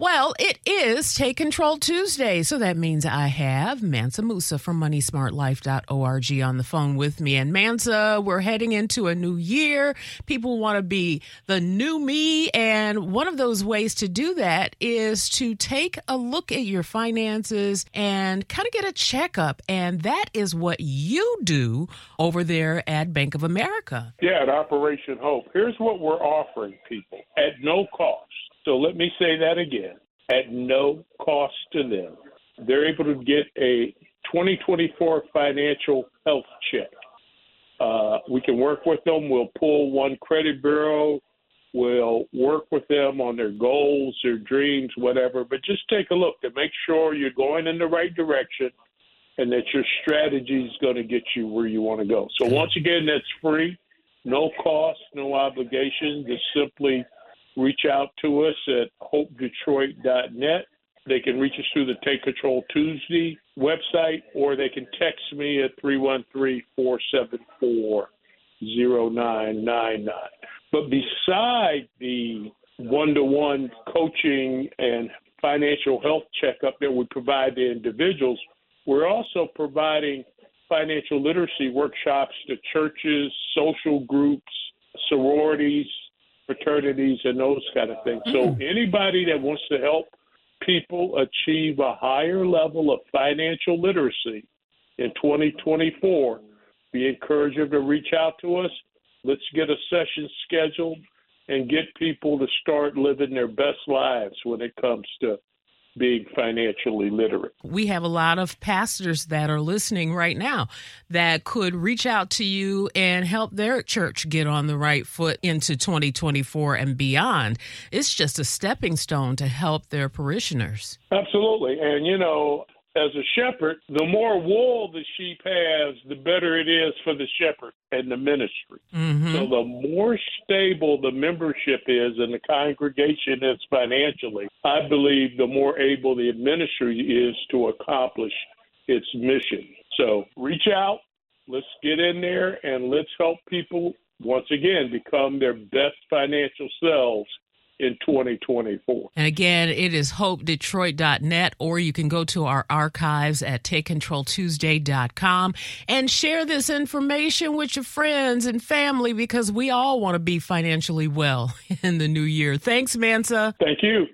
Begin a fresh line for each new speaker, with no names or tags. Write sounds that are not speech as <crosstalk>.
Well, it is Take Control Tuesday, so that means I have Mansa Musa from MoneySmartLife.org on the phone with me. And Mansa, we're heading into a new year. People want to be the new me, and one of those ways to do that is to take a look at your finances and kind of get a checkup. And that is what you do over there at Bank of America.
Yeah, at Operation Hope. Here's what we're offering people at no cost. So let me say that again at no cost to them. They're able to get a 2024 financial health check. Uh, we can work with them. We'll pull one credit bureau. We'll work with them on their goals, their dreams, whatever. But just take a look to make sure you're going in the right direction and that your strategy is going to get you where you want to go. So, once again, that's free, no cost, no obligation. Just simply reach out to us at hopedetroit.net. They can reach us through the Take Control Tuesday website, or they can text me at 313 474 0999. But beside the one to one coaching and financial health checkup that we provide to individuals, we're also providing financial literacy workshops to churches, social groups, sororities, fraternities and those kind of things. So mm-hmm. anybody that wants to help people achieve a higher level of financial literacy in 2024, be encouraged to reach out to us. Let's get a session scheduled and get people to start living their best lives when it comes to being financially literate.
We have a lot of pastors that are listening right now that could reach out to you and help their church get on the right foot into 2024 and beyond. It's just a stepping stone to help their parishioners.
Absolutely. And, you know, as a shepherd, the more wool the sheep has, the better it is for the shepherd and the ministry. Mm-hmm. So the more stable the membership is and the congregation is financially, I believe the more able the ministry is to accomplish its mission. So reach out, let's get in there and let's help people once again become their best financial selves in 2024.
And again, it is hopedetroit.net, or you can go to our archives at takecontroltuesday.com and share this information with your friends and family because we all want to be financially well <laughs> in the new year. Thanks, Mansa.
Thank you.